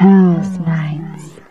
House Nights.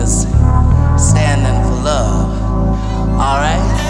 is standing for love. Alright?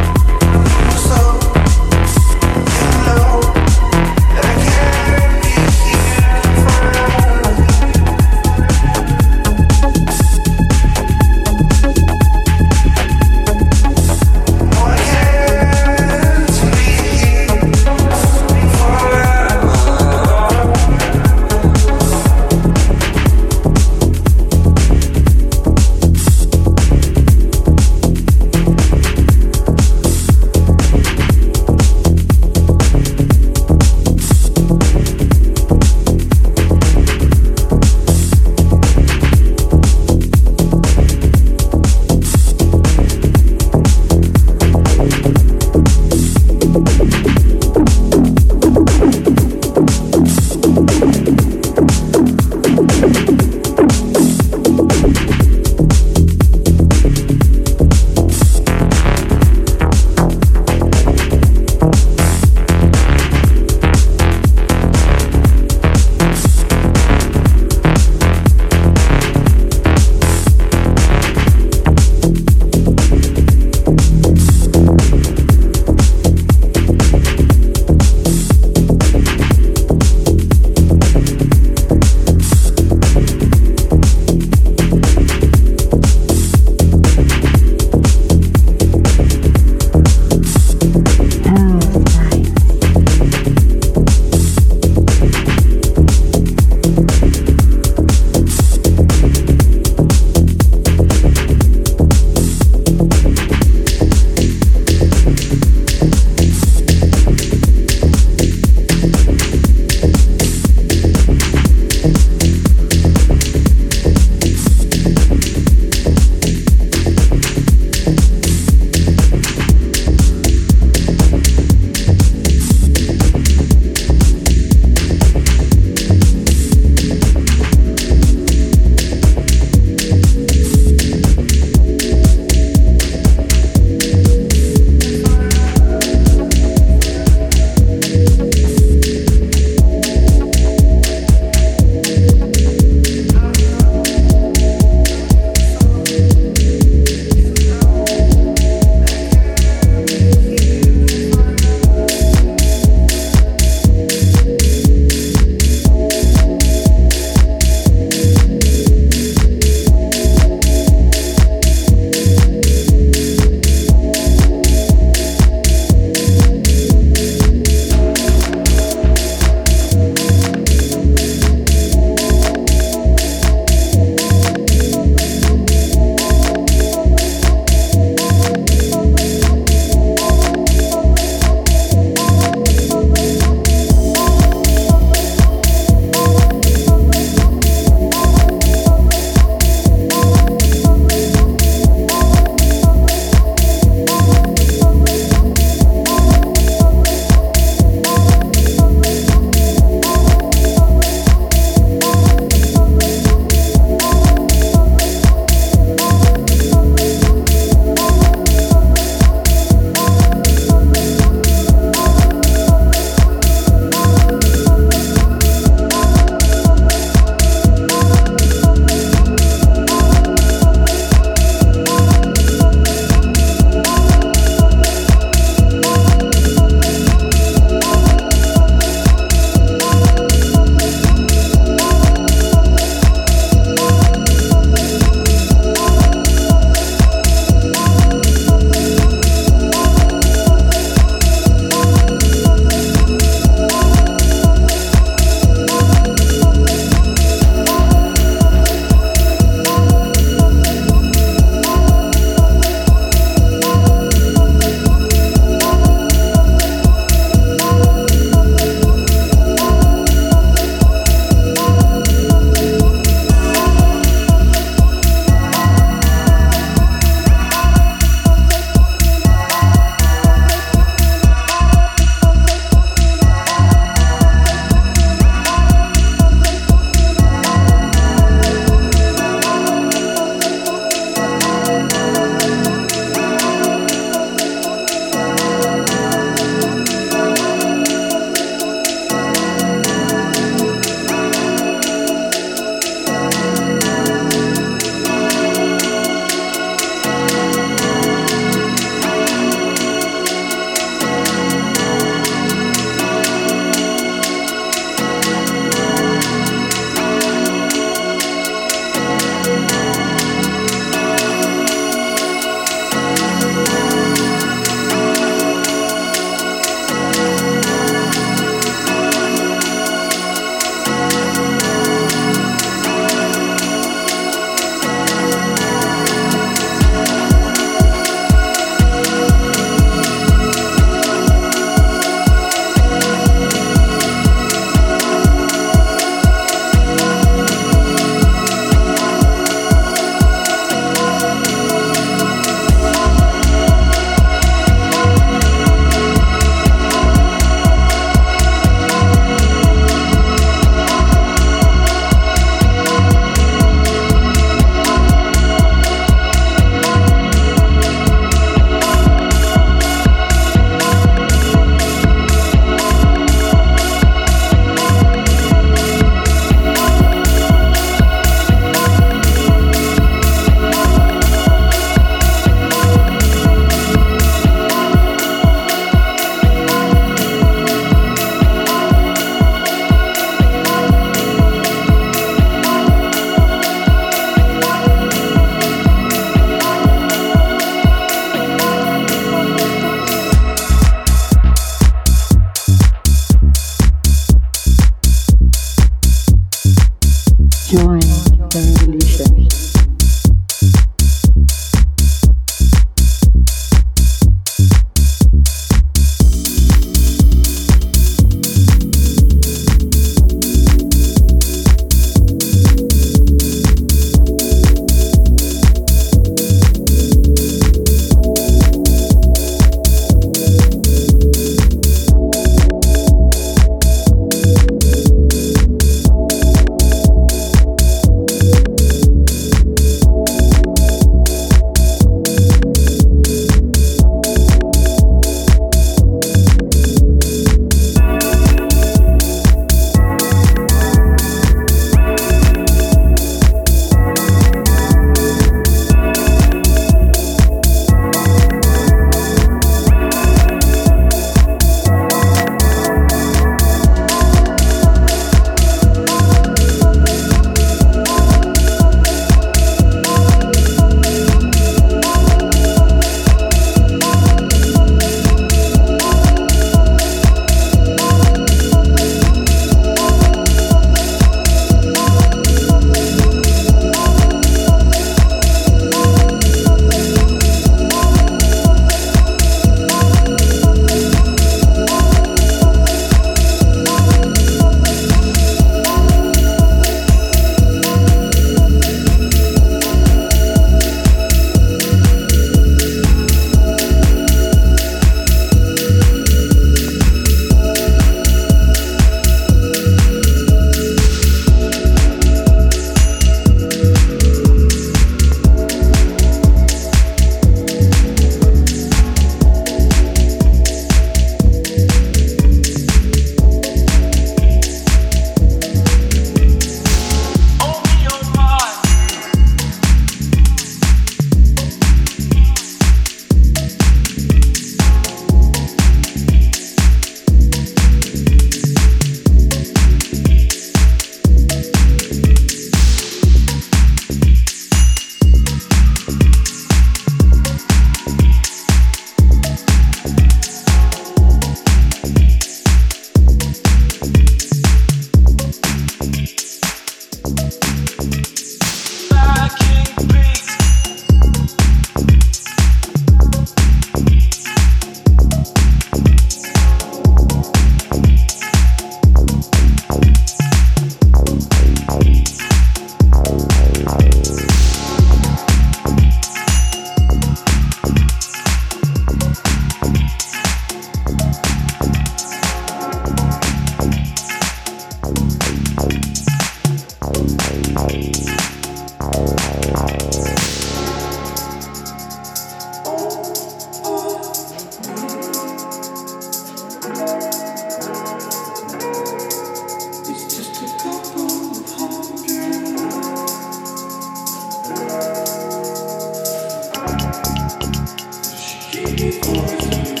Thank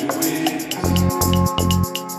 you.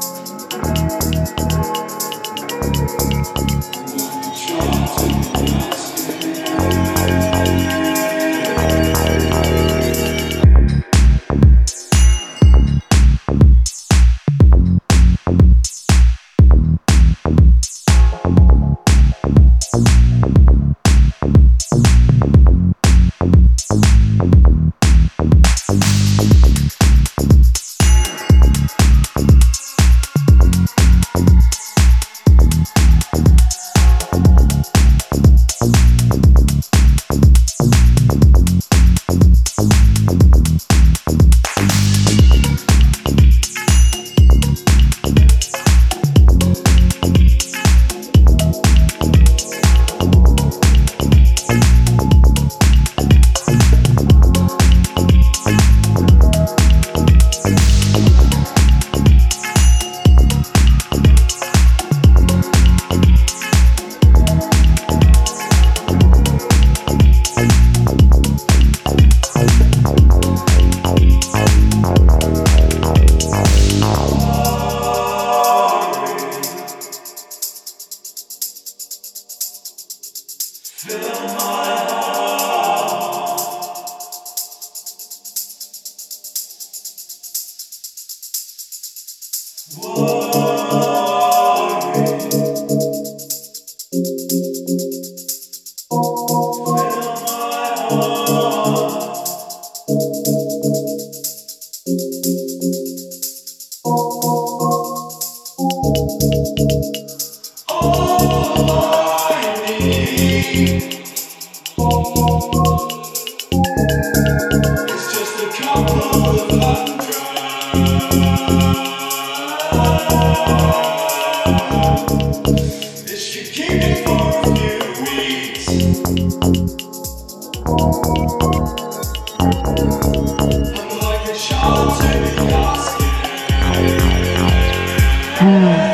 Mm.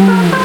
Mm.